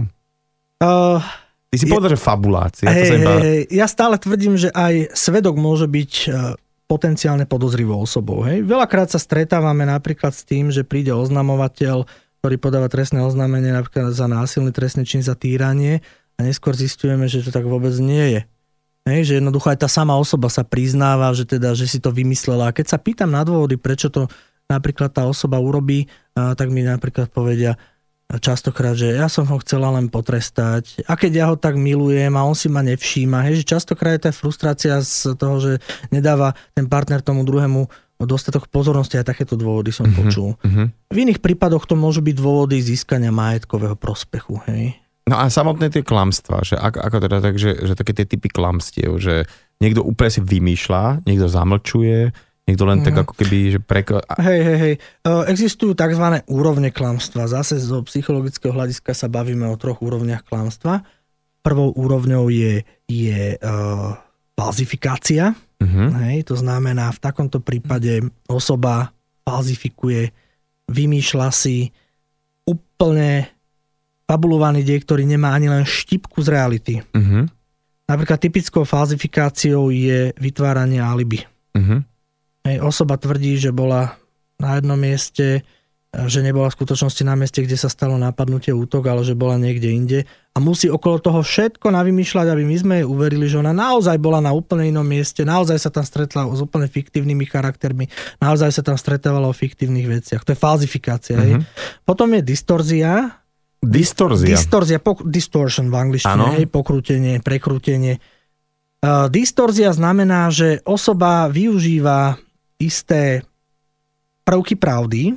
uh, Ty si Je- povedal, že fabulácia. to hej, iba... hej, hej, ja stále tvrdím, že aj svedok môže byť e, potenciálne podozrivou osobou. Hej. Veľakrát sa stretávame napríklad s tým, že príde oznamovateľ, ktorý podáva trestné oznámenie napríklad za násilný trestný čin za týranie a neskôr zistujeme, že to tak vôbec nie je. Hej, že jednoducho aj tá sama osoba sa priznáva, že, teda, že si to vymyslela. A keď sa pýtam na dôvody, prečo to napríklad tá osoba urobí, tak mi napríklad povedia častokrát, že ja som ho chcela len potrestať a keď ja ho tak milujem a on si ma nevšíma, hej, že častokrát je tá frustrácia z toho, že nedáva ten partner tomu druhému dostatok pozornosti a takéto dôvody som mm-hmm. počul. Mhm. V iných prípadoch to môžu byť dôvody získania majetkového prospechu, hej. No a samotné tie klamstvá, že ako, ako teda tak, že, že také tie typy klamstiev, že niekto úplne si vymýšľa, niekto zamlčuje, niekto len mm. tak ako keby, že preko... Hej, hej, hej. Existujú tzv. úrovne klamstva. Zase zo psychologického hľadiska sa bavíme o troch úrovniach klamstva. Prvou úrovňou je, je uh, falzifikácia. Mm-hmm. Hej, to znamená, v takomto prípade osoba falzifikuje, vymýšľa si úplne fabulovaný diek, ktorý nemá ani len štipku z reality. Uh-huh. Napríklad typickou falzifikáciou je vytváranie alibi. Uh-huh. Hej, osoba tvrdí, že bola na jednom mieste, že nebola v skutočnosti na mieste, kde sa stalo napadnutie útok, ale že bola niekde inde a musí okolo toho všetko navymýšľať, aby my sme jej uverili, že ona naozaj bola na úplne inom mieste, naozaj sa tam stretla s úplne fiktívnymi charaktermi, naozaj sa tam stretávala o fiktívnych veciach. To je falzifikácia. Hej. Potom je distorzia, Distorzia. Distorzia, pok- distortion v angličtine, hej, pokrútenie, prekrútenie. Uh, distorzia znamená, že osoba využíva isté prvky pravdy,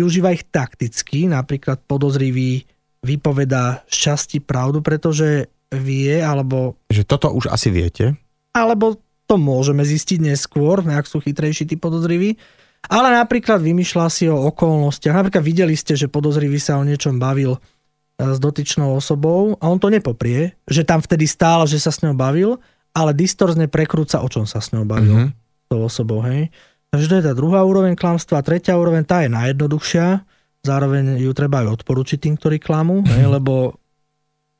využíva ich takticky, napríklad podozrivý vypovedá šťastí pravdu, pretože vie, alebo... Že toto už asi viete. Alebo to môžeme zistiť neskôr, ak sú chytrejší tí podozriví. Ale napríklad vymýšľa si o okolnostiach. Napríklad videli ste, že podozrivý sa o niečom bavil e, s dotyčnou osobou a on to nepoprie, že tam vtedy stál, že sa s ňou bavil, ale distorzne prekrúca, o čom sa s ňou bavil. Mm-hmm. S tou osobou, hej. Takže to je tá druhá úroveň klamstva. Tretia úroveň, tá je najjednoduchšia. Zároveň ju treba aj odporučiť tým, ktorí klamú, hej, lebo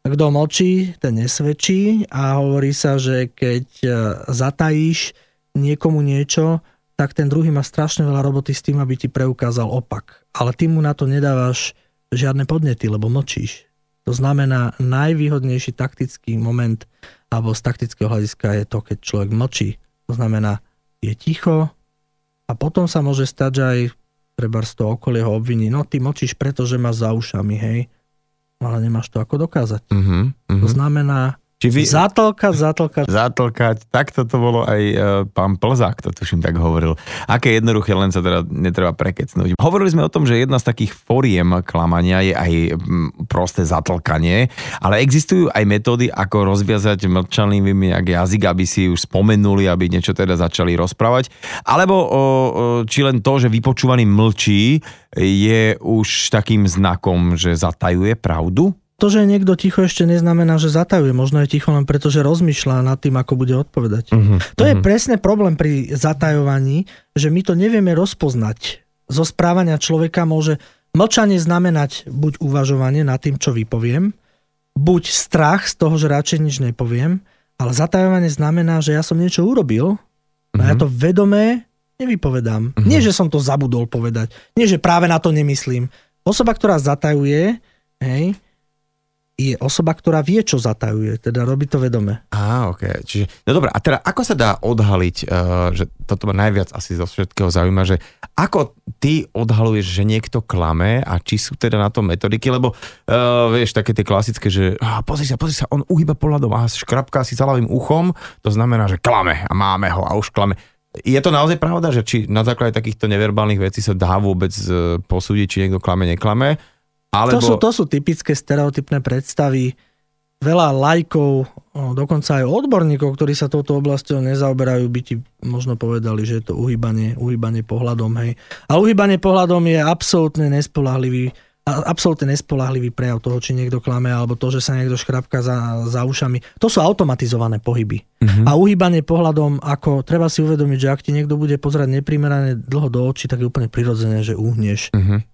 kto mlčí, ten nesvedčí a hovorí sa, že keď e, zatajíš niekomu niečo, tak ten druhý má strašne veľa roboty s tým, aby ti preukázal opak. Ale ty mu na to nedávaš žiadne podnety, lebo mlčíš. To znamená, najvýhodnejší taktický moment alebo z taktického hľadiska je to, keď človek mlčí. To znamená, je ticho a potom sa môže stať, že aj treba z toho okolie ho obviní. No ty mlčíš preto, že máš za ušami, hej. Ale nemáš to ako dokázať. Uh-huh, uh-huh. To znamená, či vy... Zatlkať, zatlkať. Zatlkať, takto to bolo aj e, pán Plzák, to tuším tak hovoril. Aké jednoduché, len sa teda netreba prekecnúť. Hovorili sme o tom, že jedna z takých foriem klamania je aj prosté zatlkanie, ale existujú aj metódy, ako rozviazať mlčanlivým jak jazyk, aby si už spomenuli, aby niečo teda začali rozprávať. Alebo o, o, či len to, že vypočúvaný mlčí, je už takým znakom, že zatajuje pravdu? To, že je niekto ticho ešte neznamená, že zatajuje. Možno je ticho len preto, že rozmýšľa nad tým, ako bude odpovedať. Uh-huh, to uh-huh. je mhm. presne problém pri zatajovaní, že my to nevieme rozpoznať. Zo správania človeka môže mlčanie znamenať buď uvažovanie nad tým, čo vypoviem, buď strach z toho, že radšej nič nepoviem, ale zatajovanie znamená, že ja som niečo urobil uh-huh. a ja to vedomé nevypovedám. Uh-huh. Nie, že som to zabudol povedať. Nie, že práve na to nemyslím. Osoba, ktorá zatajuje, hej, je osoba, ktorá vie, čo zatajuje, teda robí to vedome. Á, ok. Čiže, no dobré, a teda ako sa dá odhaliť, uh, že toto ma najviac asi zo všetkého zaujíma, že ako ty odhaluješ, že niekto klame a či sú teda na to metodiky, lebo uh, vieš, také tie klasické, že ah, pozri sa, pozri sa, on uhýba pohľadom a škrapká si zalavým uchom, to znamená, že klame a máme ho a už klame. Je to naozaj pravda, že či na základe takýchto neverbálnych vecí sa dá vôbec uh, posúdiť, či niekto klame, neklame? Alebo... To, sú, to sú typické stereotypné predstavy. Veľa lajkov, dokonca aj odborníkov, ktorí sa touto oblasťou nezaoberajú, by ti možno povedali, že je to uhýbanie, uhýbanie pohľadom. Hej. A uhýbanie pohľadom je absolútne nespolahlivý absolútne nespolahlivý prejav toho, či niekto klame, alebo to, že sa niekto škrapka za, za ušami. To sú automatizované pohyby. Uh-huh. A uhýbanie pohľadom, ako treba si uvedomiť, že ak ti niekto bude pozerať neprimerane dlho do očí, tak je úplne prirodzené, že uhneš. Uh-huh.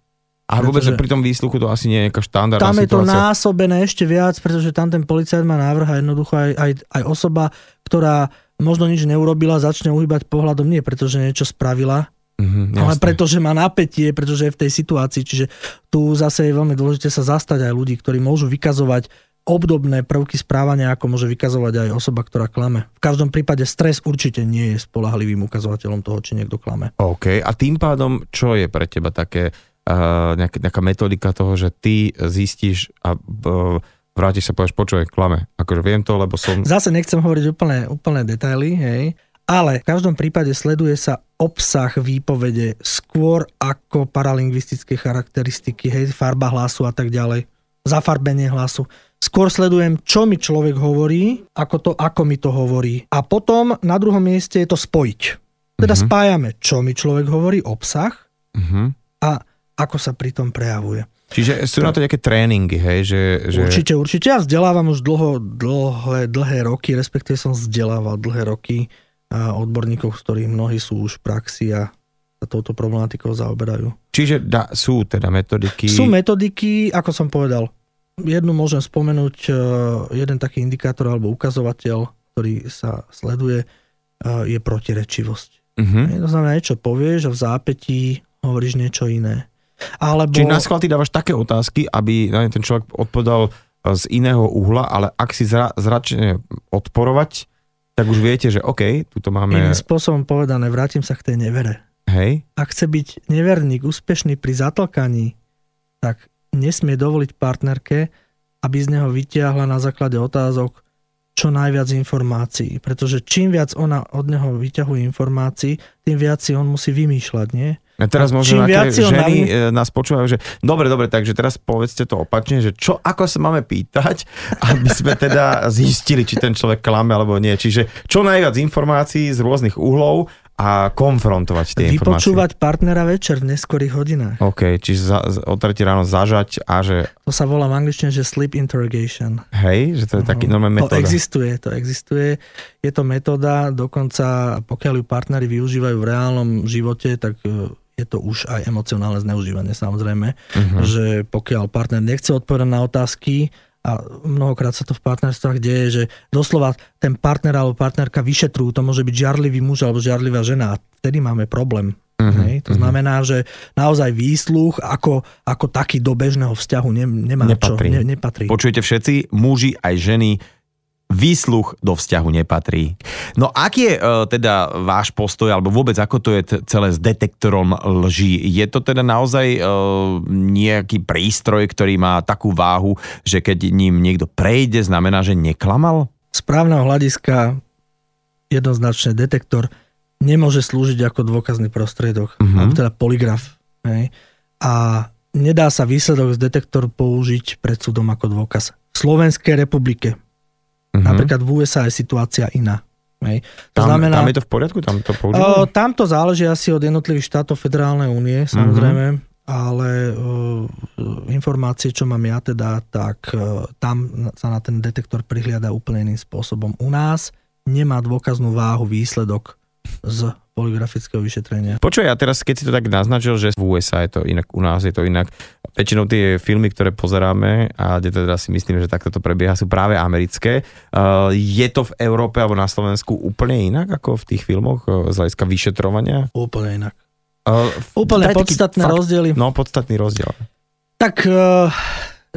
A vôbec že pri tom výsluchu to asi nie je nejaká štandardná Tam je situácia. to násobené ešte viac, pretože tam ten policajt má návrh a jednoducho aj, aj, aj osoba, ktorá možno nič neurobila, začne uhýbať pohľadom nie pretože niečo spravila, Mm-hmm, ale pretože má napätie, pretože je v tej situácii. Čiže tu zase je veľmi dôležité sa zastať aj ľudí, ktorí môžu vykazovať obdobné prvky správania, ako môže vykazovať aj osoba, ktorá klame. V každom prípade stres určite nie je spolahlivým ukazovateľom toho, či niekto klame. OK, a tým pádom, čo je pre teba také nejaká, nejaká metodika toho, že ty zistíš a vrátiš sa, povieš, počuj, klame. Akože viem to, lebo som... Zase nechcem hovoriť úplne, úplne detaily, hej, ale v každom prípade sleduje sa obsah výpovede skôr ako paralingvistické charakteristiky, hej, farba hlasu a tak ďalej. zafarbenie hlasu. Skôr sledujem, čo mi človek hovorí, ako to, ako mi to hovorí. A potom na druhom mieste je to spojiť. Teda Mhm. spájame, čo mi človek hovorí, obsah Mhm. Ako sa pri tom prejavuje. Čiže sú na to nejaké tréningy, hej, že... že... Určite, určite. Ja vzdelávam už dlho, dlhé, dlhé roky, respektíve som vzdelával dlhé roky odborníkov, z ktorých mnohí sú už v praxi a sa touto problematikou zaoberajú. Čiže da, sú teda metodiky... Sú metodiky, ako som povedal, jednu môžem spomenúť, e, jeden taký indikátor alebo ukazovateľ, ktorý sa sleduje, e, je protirečivosť. Mhm. To znamená, niečo povieš a v zápätí hovoríš niečo iné. Alebo... Čiže na schvál ty dávaš také otázky, aby na ne ten človek odpovedal e, z iného uhla, ale ak si zra, zračne odporovať, tak už viete, že OK, tuto máme... Iným spôsobom povedané, vrátim sa k tej nevere. Hej, Ak chce byť neverník úspešný pri zatlkaní, tak nesmie dovoliť partnerke, aby z neho vytiahla na základe otázok čo najviac informácií. Pretože čím viac ona od neho vyťahuje informácií, tým viac si on musí vymýšľať, nie? A teraz A možno si ho ženy navi- e, nás počúvajú, že dobre, dobre, takže teraz povedzte to opačne, že čo, ako sa máme pýtať, [LAUGHS] aby sme teda zistili, či ten človek klame alebo nie. Čiže čo najviac informácií z rôznych uhlov a konfrontovať tie informácie. Vypočúvať partnera večer v neskorých hodinách. OK, čiže za, o 3 ráno zažať a že To sa volá v angličtine, že sleep interrogation. hej, že to je taký normálny To metóda. existuje, to existuje. Je to metóda, dokonca pokiaľ ju partnery využívajú v reálnom živote, tak e, je to už aj emocionálne zneužívanie samozrejme, Mhm. že pokiaľ partner nechce odpovedať na otázky a mnohokrát sa to v partnerstvách deje, že doslova ten partner alebo partnerka vyšetrujú, to môže byť žiarlivý muž alebo žiarlivá žena a vtedy máme problém. Mhm, Hej? To mhm. znamená, že naozaj výsluch ako, ako taký do bežného vzťahu ne, nemá Nepatrí. čo, ne, nepatrí. Počujete všetci, muži aj ženy, výsluch do vzťahu nepatrí. No aký je e, teda váš postoj, alebo vôbec ako to je celé s detektorom lží? Je to teda naozaj e, nejaký prístroj, ktorý má takú váhu, že keď ním niekto prejde, znamená, že neklamal? z právneho hľadiska jednoznačne detektor nemôže slúžiť ako dôkazný prostriedok, Mhm. alebo teda poligraf. Hej. A nedá sa výsledok z detektoru použiť pred súdom ako dôkaz. V Slovenskej republike, Mhm. napríklad v USA je situácia iná. Hej. To tam, znamená, tam je to v poriadku? Tam to používajú? tam to záleží asi od jednotlivých štátov Federálnej únie, samozrejme, ale o, informácie, čo mám ja teda, tak o, tam sa na ten detektor prihliada úplne iným spôsobom. U nás nemá dôkaznú váhu výsledok z poligrafického vyšetrenia. Počuj, ja teraz, keď si to tak naznačil, že v USA je to inak, u nás je to inak. Väčšinou tie filmy, ktoré pozeráme a kde teda si myslím, že takto to prebieha, sú práve americké. Uh, je to v Európe alebo na Slovensku úplne inak ako v tých filmoch uh, z hľadiska vyšetrovania? Úplne inak. Uh, Úplne taký podstatné fakt- rozdiely. No, podstatný rozdiel. Tak uh,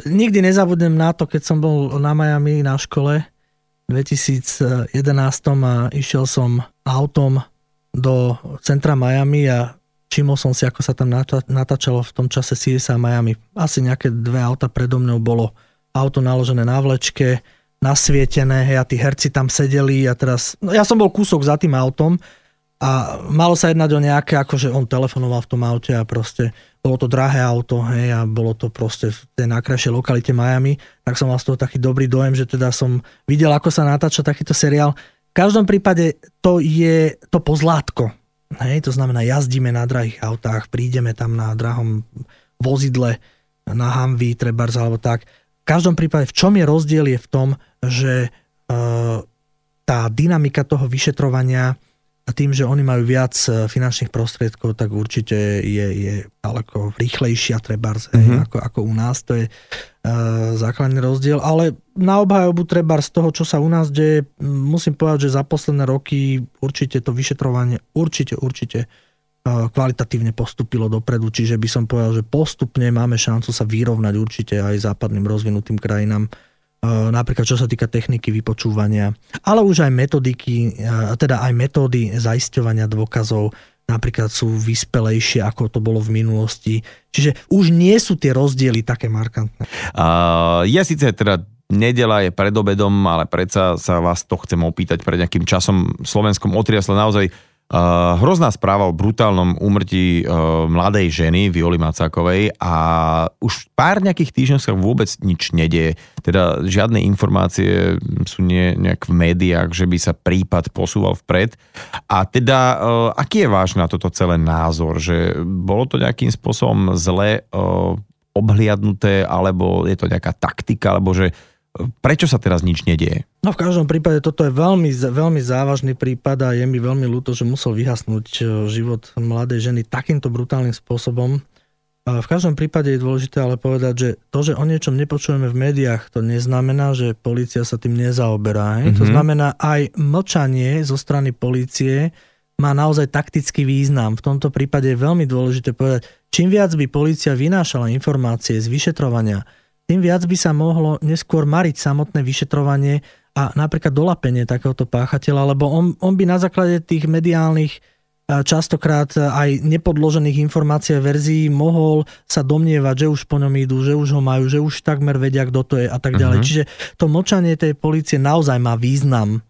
nikdy nezabudnem na to, keď som bol na Miami na škole v 2011 a išiel som autom do centra Miami a všimol som si, ako sa tam natá- natáčalo v tom čase CSA Miami. Asi nejaké dve auta predo mnou bolo auto naložené na vlečke, nasvietené, hej, a tí herci tam sedeli a teraz, no ja som bol kúsok za tým autom a malo sa jednať o nejaké, akože on telefonoval v tom aute a proste bolo to drahé auto, hej, a bolo to proste v tej najkrajšej lokalite Miami, tak som mal z toho taký dobrý dojem, že teda som videl, ako sa natáča takýto seriál. Každom prípade to je to pozlátko. Hej, to znamená, jazdíme na drahých autách, prídeme tam na drahom vozidle, na Humvee, trebárs alebo tak. V každom prípade, v čom je rozdiel je v tom, že e, tá dynamika toho vyšetrovania a tým, že oni majú viac e, finančných prostriedkov, tak určite je, je ďaleko rýchlejšia trebárs, Mhm. mm-hmm. ako, ako u nás, to je uh, základný rozdiel, ale na obhajobu trebárs z toho, čo sa u nás deje, musím povedať, že za posledné roky určite to vyšetrovanie, určite, určite uh, kvalitatívne postupilo dopredu, čiže by som povedal, že postupne máme šancu sa vyrovnať určite aj západným rozvinutým krajinám, napríklad čo sa týka techniky vypočúvania, ale už aj metodiky, teda aj metódy zaisťovania dôkazov napríklad sú vyspelejšie, ako to bolo v minulosti. Čiže už nie sú tie rozdiely také markantné. Uh, je síce teda nedela je pred obedom, ale predsa sa vás to chcem opýtať pred nejakým časom v Slovenskom otriasla naozaj Uh, hrozná správa o brutálnom úmrtí uh, mladej ženy Violy Macákovej a už pár nejakých týždňov sa vôbec nič nedieje. Teda žiadne informácie sú nie, nejak v médiách, že by sa prípad posúval vpred. A teda, uh, aký je váš na toto celé názor? Že bolo to nejakým spôsobom zle uh, obhliadnuté, alebo je to nejaká taktika, alebo že Prečo sa teraz nič nedieje? No v každom prípade toto je veľmi, veľmi závažný prípad a je mi veľmi ľúto, že musel vyhasnúť e, život mladej ženy takýmto brutálnym spôsobom. V každom prípade je dôležité ale povedať, že to, že o niečom nepočujeme v médiách, to neznamená, že policia sa tým nezaoberá. Mm-hmm. To mhm. znamená, aj mlčanie zo strany policie má naozaj taktický význam. V tomto prípade je veľmi dôležité povedať, čím viac by policia vynášala informácie z vyšetrovania, tým viac by sa mohlo neskôr mariť samotné vyšetrovanie a napríklad dolapenie takéhoto páchateľa, lebo on, on by na základe tých mediálnych častokrát aj nepodložených informácií a verzií mohol sa domnievať, že už po ňom idú, že už ho majú, že už takmer vedia, kto to je a tak ďalej. Uh-huh. Čiže to mlčanie tej policie naozaj má význam.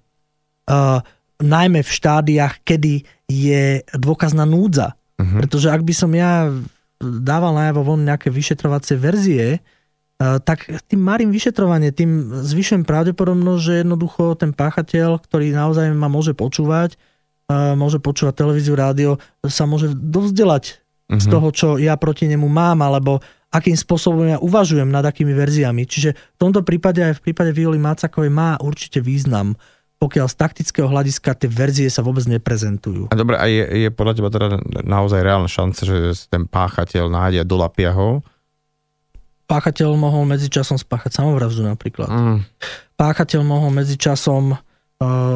Uh, najmä v štádiách, kedy je dôkazná núdza. Uh-huh. Pretože ak by som ja dával najavo von nejaké vyšetrovacie verzie, tak tým marím vyšetrovanie, tým zvyšujem pravdepodobnosť, že jednoducho ten páchateľ, ktorý naozaj ma môže počúvať, môže počúvať televíziu, rádio, sa môže dovzdelať uh-huh. z mhm. toho, čo ja proti nemu mám, alebo akým spôsobom ja uvažujem nad akými verziami. Čiže v tomto prípade aj v prípade Violy Mácakovej má určite význam pokiaľ z taktického hľadiska tie verzie sa vôbec neprezentujú. A dobre, a je, je podľa teba teda naozaj reálna šanca, že ten páchateľ nájde a dolapia ho? Páchateľ mohol medzičasom spáchať samovraždu napríklad. Mm. Páchateľ mohol medzičasom uh,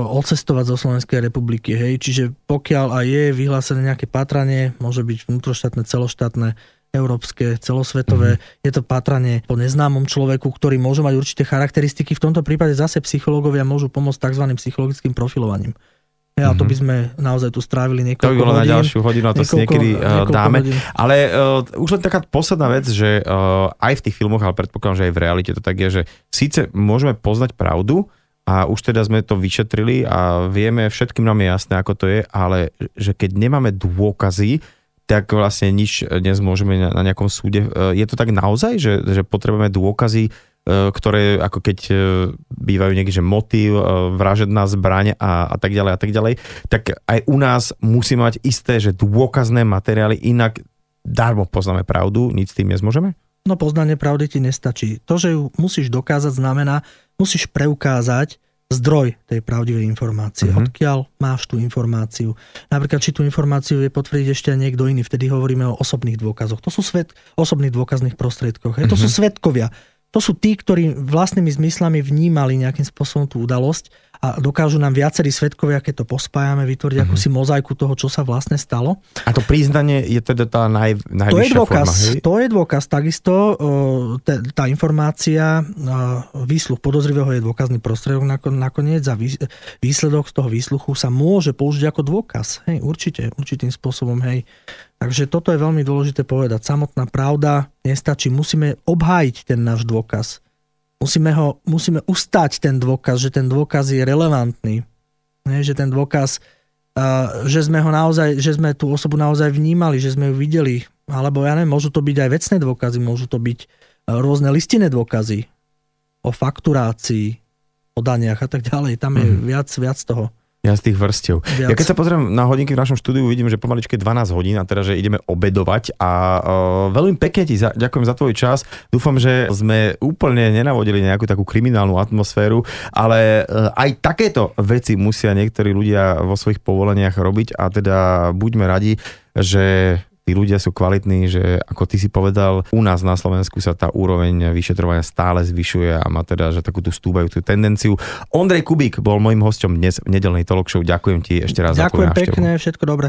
odcestovať zo Slovenskej republiky. Hej? Čiže pokiaľ aj je vyhlásené nejaké pátranie, môže byť vnútroštátne, celoštátne, európske, celosvetové. Mm. Je to pátranie po neznámom človeku, ktorý môže mať určité charakteristiky. V tomto prípade zase psychológovia môžu pomôcť tzv. psychologickým profilovaním. Ja, to by mhm. sme naozaj tu strávili niekoľko To by bolo hodín, na ďalšiu hodinu, a to si niekedy uh, dáme. Hodín. Ale uh, už len taká posledná vec, že uh, aj v tých filmoch, ale predpokladám, že aj v realite to tak je, že síce môžeme poznať pravdu, a už teda sme to vyšetrili a vieme, všetkým nám je jasné, ako to je, ale že keď nemáme dôkazy, tak vlastne nič dnes môžeme na, na nejakom súde. Je to tak naozaj, že, že potrebujeme dôkazy E, ktoré ako keď e, bývajú niekde, že motív, e, vražedná zbraň a, a tak ďalej a tak ďalej, tak aj u nás musí mať isté, že dôkazné materiály, inak darmo poznáme pravdu, nic s tým nezmôžeme? No poznanie pravdy ti nestačí. To, že ju musíš dokázať, znamená, musíš preukázať zdroj tej pravdivej informácie. Uh-huh. Odkiaľ máš tú informáciu. Napríklad, či tú informáciu je potvrdiť ešte niekto iný. Vtedy hovoríme o osobných dôkazoch. To sú svet, osobných dôkazných prostriedkoch. Uh-huh. To sú mhm. svetkovia to sú tí, ktorí vlastnými zmyslami vnímali nejakým spôsobom tú udalosť a dokážu nám viacerí svetkovia, keď to pospájame, vytvoriť mm-hmm. akúsi mozaiku toho, čo sa vlastne stalo. A to priznanie je teda tá naj, najvyššia to je dôkaz, forma, hej? To je dôkaz. Takisto tá informácia, výsluch podozrivého je dôkazný prostriedok nakoniec a výsledok z toho výsluchu sa môže použiť ako dôkaz. Hej, určite, určitým spôsobom. Hej. Takže toto je veľmi dôležité povedať. Samotná pravda nestačí. Musíme obhájiť ten náš dôkaz. Musíme, ho, musíme ustať ten dôkaz, že ten dôkaz je relevantný. Nie, že ten dôkaz, uh, že sme ho naozaj, že sme tú osobu naozaj vnímali, že sme ju videli. Alebo ja neviem, môžu to byť aj vecné dôkazy, môžu to byť uh, rôzne listinné dôkazy o fakturácii, o daniach a tak ďalej. Tam je mm. viac, viac toho. Ja z tých vrstiev. Viac. Ja keď sa pozriem na hodinky v našom štúdiu, vidím, že pomaličke 12 hodín a teda, že ideme obedovať a uh, veľmi pekne ti za, ďakujem za tvoj čas. Dúfam, že sme úplne nenavodili nejakú takú kriminálnu atmosféru, ale uh, aj takéto veci musia niektorí ľudia vo svojich povoleniach robiť a teda buďme radi, že tí ľudia sú kvalitní, že ako ty si povedal, u nás na Slovensku sa tá úroveň vyšetrovania stále zvyšuje a má teda že takú tú stúbajúcu tendenciu. Ondrej Kubík bol môjim hosťom dnes v nedelnej talk show. Ďakujem ti ešte raz Ďakujem za tvoju pekne, všetko dobré.